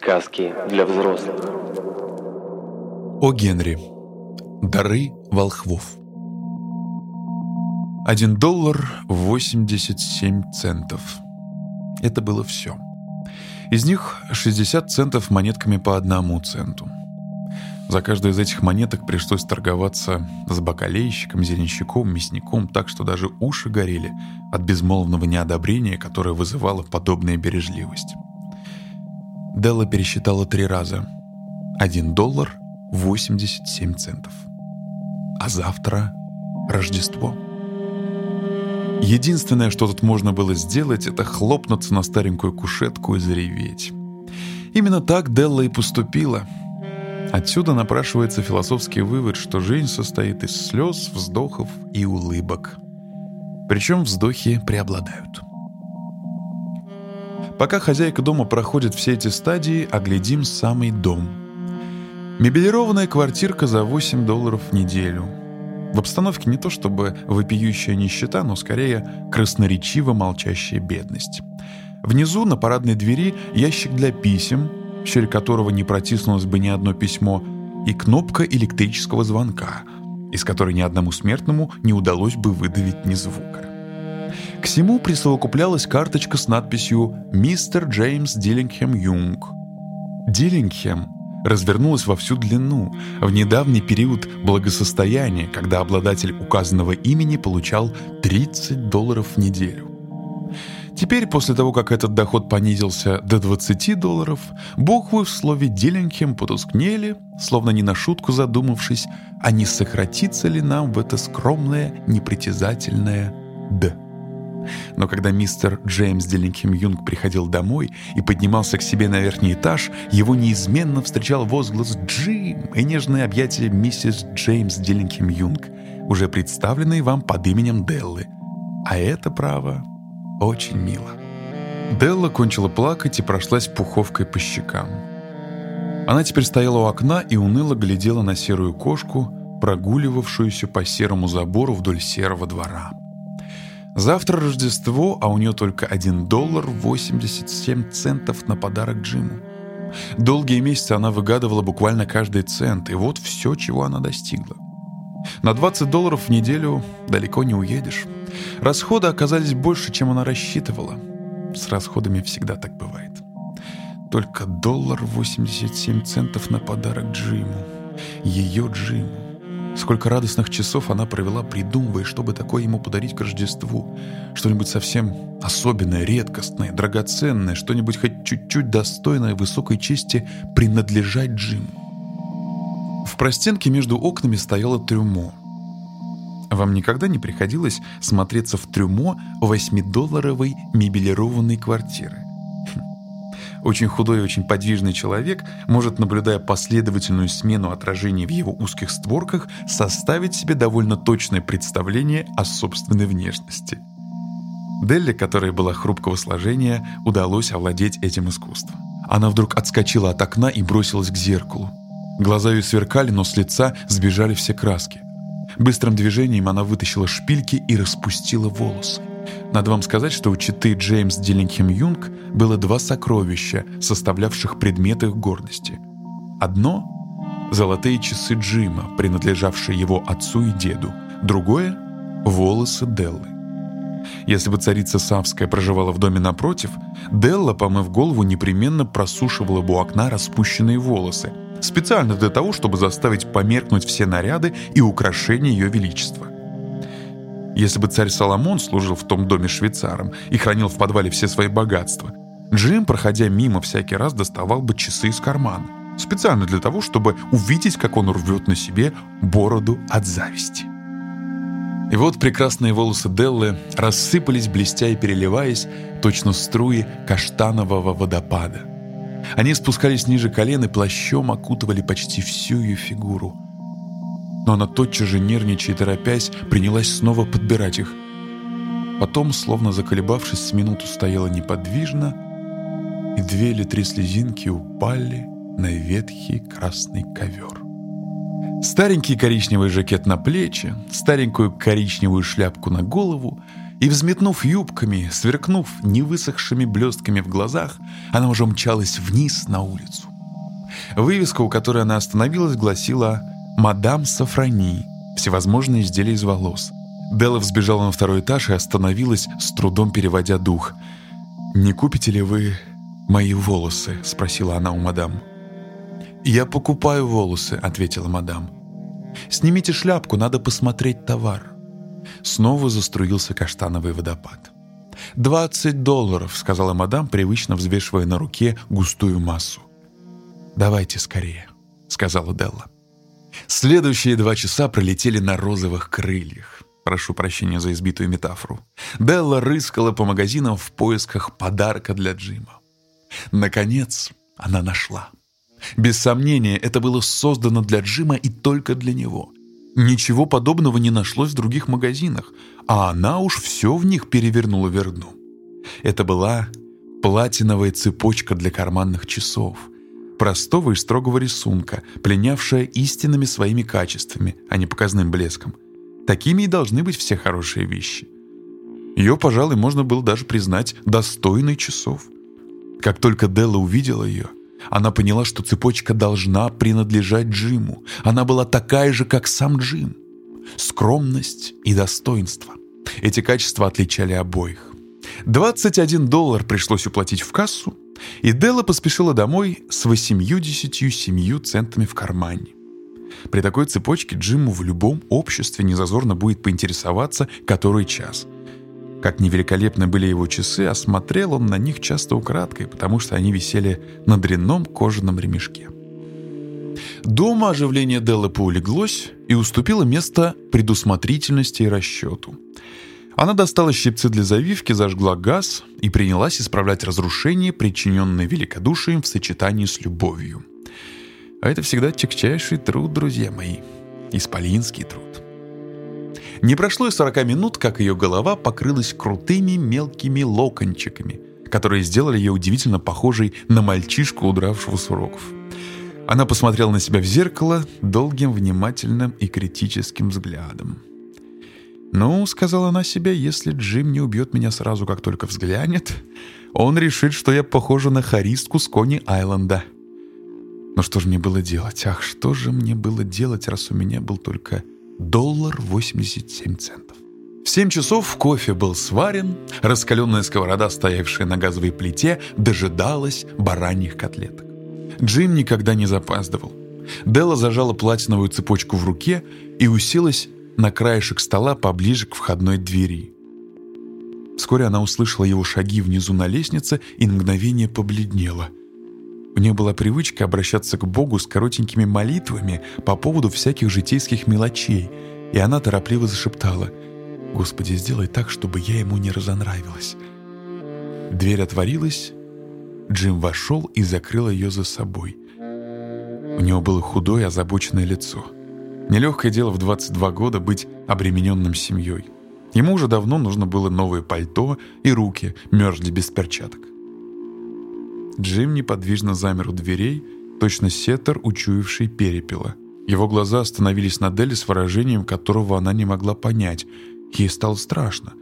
Сказки для взрослых. О Генри. Дары волхвов. Один доллар восемьдесят семь центов. Это было все. Из них 60 центов монетками по одному центу. За каждую из этих монеток пришлось торговаться с бакалейщиком, зеленщиком, мясником, так что даже уши горели от безмолвного неодобрения, которое вызывало подобная бережливость. Делла пересчитала три раза. Один доллар восемьдесят семь центов. А завтра — Рождество. Единственное, что тут можно было сделать, это хлопнуться на старенькую кушетку и зареветь. Именно так Делла и поступила — Отсюда напрашивается философский вывод, что жизнь состоит из слез, вздохов и улыбок. Причем вздохи преобладают. Пока хозяйка дома проходит все эти стадии, оглядим самый дом. Мебелированная квартирка за 8 долларов в неделю. В обстановке не то чтобы вопиющая нищета, но скорее красноречиво молчащая бедность. Внизу на парадной двери ящик для писем, в щель которого не протиснулось бы ни одно письмо, и кнопка электрического звонка, из которой ни одному смертному не удалось бы выдавить ни звука. К всему присовокуплялась карточка с надписью «Мистер Джеймс Диллингхэм Юнг». Диллингхэм развернулась во всю длину в недавний период благосостояния, когда обладатель указанного имени получал 30 долларов в неделю. Теперь, после того, как этот доход понизился до 20 долларов, буквы в слове «Диллингем» потускнели, словно не на шутку задумавшись, а не сократится ли нам в это скромное, непритязательное «Д». Но когда мистер Джеймс Диллингем Юнг приходил домой и поднимался к себе на верхний этаж, его неизменно встречал возглас «Джим» и нежное объятие миссис Джеймс Диллингем Юнг, уже представленной вам под именем Деллы. А это право очень мило. Делла кончила плакать и прошлась пуховкой по щекам. Она теперь стояла у окна и уныло глядела на серую кошку, прогуливавшуюся по серому забору вдоль серого двора. Завтра Рождество, а у нее только один доллар 87 центов на подарок Джиму. Долгие месяцы она выгадывала буквально каждый цент, и вот все, чего она достигла. На 20 долларов в неделю далеко не уедешь. Расходы оказались больше, чем она рассчитывала. С расходами всегда так бывает. Только доллар 87 центов на подарок Джиму. Ее Джиму. Сколько радостных часов она провела, придумывая, чтобы такое ему подарить к Рождеству. Что-нибудь совсем особенное, редкостное, драгоценное, что-нибудь хоть чуть-чуть достойное высокой чести принадлежать Джиму. В простенке между окнами стояло трюмо — вам никогда не приходилось смотреться в трюмо восьмидолларовой мебелированной квартиры? Очень худой и очень подвижный человек может, наблюдая последовательную смену отражений в его узких створках, составить себе довольно точное представление о собственной внешности. Делли, которая была хрупкого сложения, удалось овладеть этим искусством. Она вдруг отскочила от окна и бросилась к зеркалу. Глаза ее сверкали, но с лица сбежали все краски. Быстрым движением она вытащила шпильки и распустила волосы. Надо вам сказать, что у читы Джеймс Диллингем Юнг было два сокровища, составлявших предмет их гордости. Одно — золотые часы Джима, принадлежавшие его отцу и деду. Другое — волосы Деллы. Если бы царица Савская проживала в доме напротив, Делла, помыв голову, непременно просушивала бы у окна распущенные волосы — специально для того, чтобы заставить померкнуть все наряды и украшения ее величества. Если бы царь Соломон служил в том доме швейцаром и хранил в подвале все свои богатства, Джим, проходя мимо, всякий раз доставал бы часы из кармана, специально для того, чтобы увидеть, как он рвет на себе бороду от зависти. И вот прекрасные волосы Деллы рассыпались, блестя и переливаясь, точно струи каштанового водопада — они спускались ниже колен и плащом окутывали почти всю ее фигуру. Но она тотчас же, нервничая и торопясь, принялась снова подбирать их. Потом, словно заколебавшись, с минуту стояла неподвижно, и две или три слезинки упали на ветхий красный ковер. Старенький коричневый жакет на плечи, старенькую коричневую шляпку на голову И взметнув юбками, сверкнув невысохшими блестками в глазах, она уже мчалась вниз на улицу. Вывеска, у которой она остановилась, гласила «Мадам Сафрани. Всевозможные изделия из волос». Делла взбежала на второй этаж и остановилась, с трудом переводя дух. «Не купите ли вы мои волосы?» — спросила она у мадам. «Я покупаю волосы», — ответила мадам. «Снимите шляпку, надо посмотреть товар». Снова заструился каштановый водопад. «Двадцать долларов», — сказала мадам, привычно взвешивая на руке густую массу. «Давайте скорее», — сказала Делла. Следующие два часа пролетели на розовых крыльях. Прошу прощения за избитую метафору. Делла рыскала по магазинам в поисках подарка для Джима. Наконец, она нашла. Без сомнения, это было создано для Джима и только для него. Ничего подобного не нашлось в других магазинах, а она уж все в них перевернула вверх дном. Это была платиновая цепочка для карманных часов, простого и строгого рисунка, пленявшая истинными своими качествами, а не показным блеском. Такими и должны быть все хорошие вещи. Ее, пожалуй, можно было даже признать достойной часов. Как только Делла увидела ее, она поняла, что цепочка должна принадлежать Джиму. Она была такая же, как сам Джим. Скромность и достоинство. Эти качества отличали обоих. 21 доллар пришлось уплатить в кассу, и Делла поспешила домой с 87 центами в кармане. При такой цепочке Джиму в любом обществе незазорно будет поинтересоваться, который час – как невеликолепны были его часы, осмотрел он на них часто украдкой, потому что они висели на дрянном кожаном ремешке. Дома оживление Деллы поулеглось и уступило место предусмотрительности и расчету. Она достала щипцы для завивки, зажгла газ и принялась исправлять разрушения, причиненные великодушием в сочетании с любовью. А это всегда тягчайший труд, друзья мои. Исполинский труд. Не прошло и 40 минут, как ее голова покрылась крутыми мелкими локончиками, которые сделали ее удивительно похожей на мальчишку, удравшего с уроков. Она посмотрела на себя в зеркало долгим, внимательным и критическим взглядом. «Ну, — сказала она себе, — если Джим не убьет меня сразу, как только взглянет, он решит, что я похожа на харистку с Кони-Айленда. Но что же мне было делать? Ах, что же мне было делать, раз у меня был только доллар 87 центов. В 7 часов кофе был сварен, раскаленная сковорода, стоявшая на газовой плите, дожидалась бараньих котлеток. Джим никогда не запаздывал. Делла зажала платиновую цепочку в руке и уселась на краешек стола поближе к входной двери. Вскоре она услышала его шаги внизу на лестнице и на мгновение побледнела. У нее была привычка обращаться к Богу с коротенькими молитвами по поводу всяких житейских мелочей, и она торопливо зашептала «Господи, сделай так, чтобы я ему не разонравилась». Дверь отворилась, Джим вошел и закрыл ее за собой. У него было худое, озабоченное лицо. Нелегкое дело в 22 года быть обремененным семьей. Ему уже давно нужно было новое пальто, и руки мерзли без перчаток. Джим неподвижно замер у дверей, точно сеттер, учуявший перепела. Его глаза остановились на Делли с выражением, которого она не могла понять. Ей стало страшно.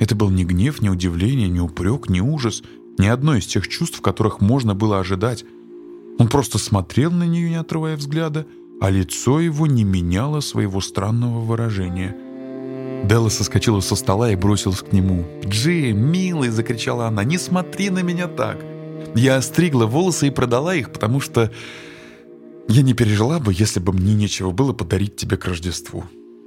Это был ни гнев, ни удивление, ни упрек, ни ужас, ни одно из тех чувств, которых можно было ожидать. Он просто смотрел на нее, не отрывая взгляда, а лицо его не меняло своего странного выражения. Делла соскочила со стола и бросилась к нему. «Джим, милый!» — закричала она. «Не смотри на меня так!» Я остригла волосы и продала их, потому что я не пережила бы, если бы мне нечего было подарить тебе к Рождеству.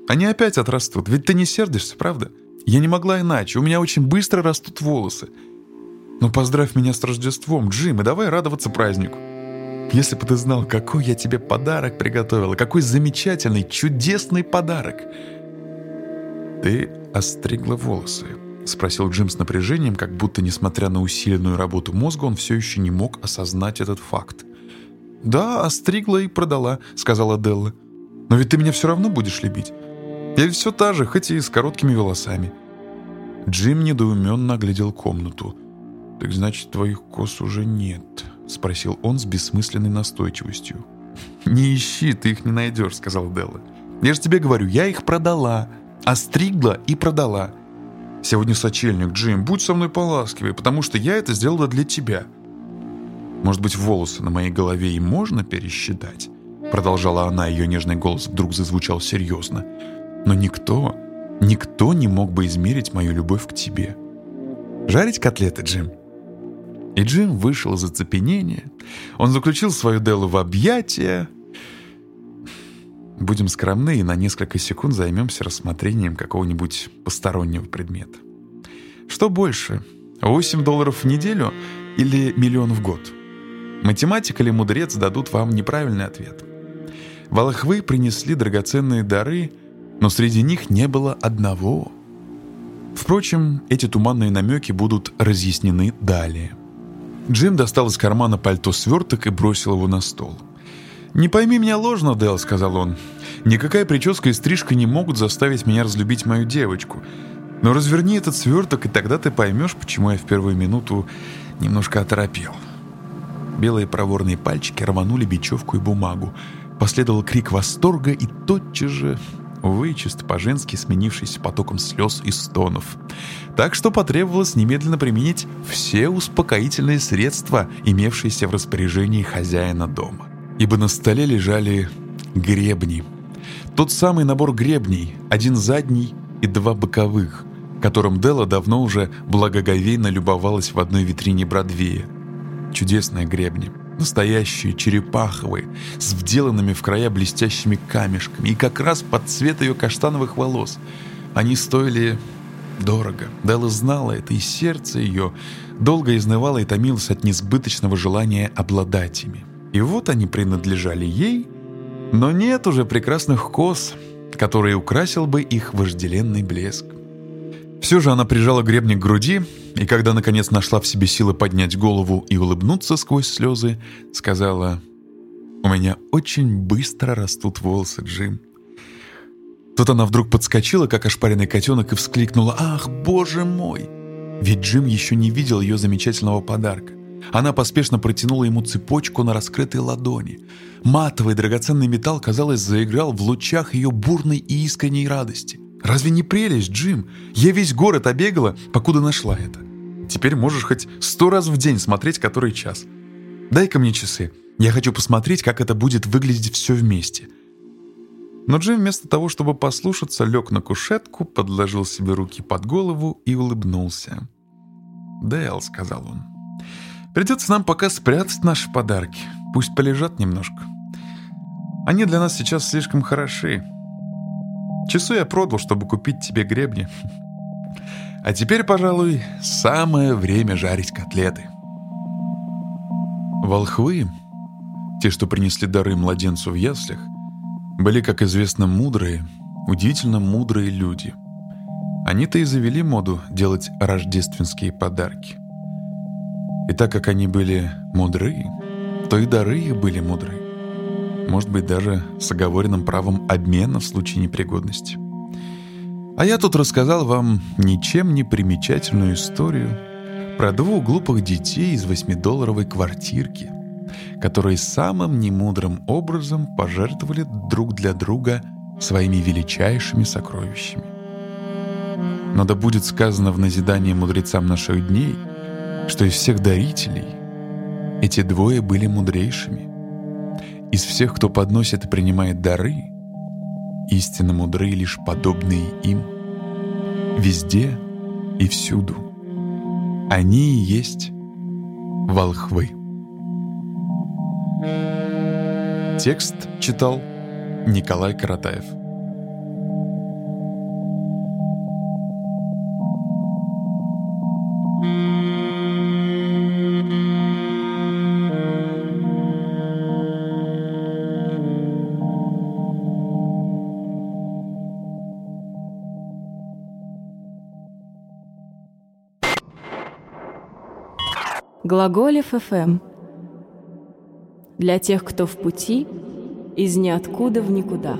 Они опять отрастут, ведь ты не сердишься, правда? Я не могла иначе, у меня очень быстро растут волосы. Но ну, поздравь меня с Рождеством, Джим, и давай радоваться празднику. Если бы ты знал, какой я тебе подарок приготовила, какой замечательный, чудесный подарок. Ты остригла волосы. — спросил Джим с напряжением, как будто, несмотря на усиленную работу мозга, он все еще не мог осознать этот факт. «Да, остригла и продала», — сказала Делла. «Но ведь ты меня все равно будешь любить. Я ведь все та же, хоть и с короткими волосами». Джим недоуменно оглядел комнату. «Так значит, твоих кос уже нет?» — спросил он с бессмысленной настойчивостью. «Не ищи, ты их не найдешь», — сказала Делла. «Я же тебе говорю, я их продала. Остригла и продала». Сегодня сочельник, Джим, будь со мной поласкивее, потому что я это сделала для тебя. Может быть, волосы на моей голове и можно пересчитать? Продолжала она, ее нежный голос вдруг зазвучал серьезно. Но никто, никто не мог бы измерить мою любовь к тебе. Жарить котлеты, Джим? И Джим вышел из оцепенения. Он заключил свою Делу в объятия. Будем скромны и на несколько секунд займемся рассмотрением какого-нибудь постороннего предмета. Что больше, 8 долларов в неделю или миллион в год? Математик или мудрец дадут вам неправильный ответ. Волхвы принесли драгоценные дары, но среди них не было одного. Впрочем, эти туманные намеки будут разъяснены далее. Джим достал из кармана пальто сверток и бросил его на стол. «Не пойми меня ложно, Дэл», — сказал он. «Никакая прическа и стрижка не могут заставить меня разлюбить мою девочку. Но разверни этот сверток, и тогда ты поймешь, почему я в первую минуту немножко оторопел». Белые проворные пальчики рванули бечевку и бумагу. Последовал крик восторга, и тотчас же увы, чисто по-женски сменившийся потоком слез и стонов. Так что потребовалось немедленно применить все успокоительные средства, имевшиеся в распоряжении хозяина дома. Ибо на столе лежали гребни. Тот самый набор гребней, один задний и два боковых, которым Делла давно уже благоговейно любовалась в одной витрине Бродвея. Чудесные гребни — настоящие, черепаховые, с вделанными в края блестящими камешками, и как раз под цвет ее каштановых волос. Они стоили дорого. Делла знала это, и сердце ее долго изнывало и томилось от несбыточного желания обладать ими. И вот они принадлежали ей, но нет уже прекрасных кос, которые украсил бы их вожделенный блеск. Все же она прижала гребник к груди, и когда, наконец, нашла в себе силы поднять голову и улыбнуться сквозь слезы, сказала, «У меня очень быстро растут волосы, Джим». Тут она вдруг подскочила, как ошпаренный котенок, и вскликнула, «Ах, боже мой!» Ведь Джим еще не видел ее замечательного подарка. Она поспешно протянула ему цепочку на раскрытой ладони. Матовый драгоценный металл, казалось, заиграл в лучах ее бурной и искренней радости. Разве не прелесть, Джим? Я весь город обегала, покуда нашла это. Теперь можешь хоть сто раз в день смотреть который час. Дай-ка мне часы. Я хочу посмотреть, как это будет выглядеть все вместе. Но Джим вместо того, чтобы послушаться, лег на кушетку, подложил себе руки под голову и улыбнулся. «Дэл», — сказал он, — «придется нам пока спрятать наши подарки. Пусть полежат немножко. Они для нас сейчас слишком хороши. Часы я продал, чтобы купить тебе гребни. А теперь, пожалуй, самое время жарить котлеты. Волхвы, те, что принесли дары младенцу в яслях, были, как известно, мудрые, удивительно мудрые люди. Они-то и завели моду делать рождественские подарки. И так как они были мудрые, то и дары их были мудрые может быть даже с оговоренным правом обмена в случае непригодности. А я тут рассказал вам ничем не примечательную историю про двух глупых детей из восьмидолларовой квартирки, которые самым немудрым образом пожертвовали друг для друга своими величайшими сокровищами. Но да будет сказано в назидании мудрецам наших дней, что из всех дарителей эти двое были мудрейшими, из всех, кто подносит и принимает дары, истинно мудры лишь подобные им. Везде и всюду. Они и есть волхвы. Текст читал Николай Каратаев. Глаголев ФМ. Для тех, кто в пути, из ниоткуда в никуда.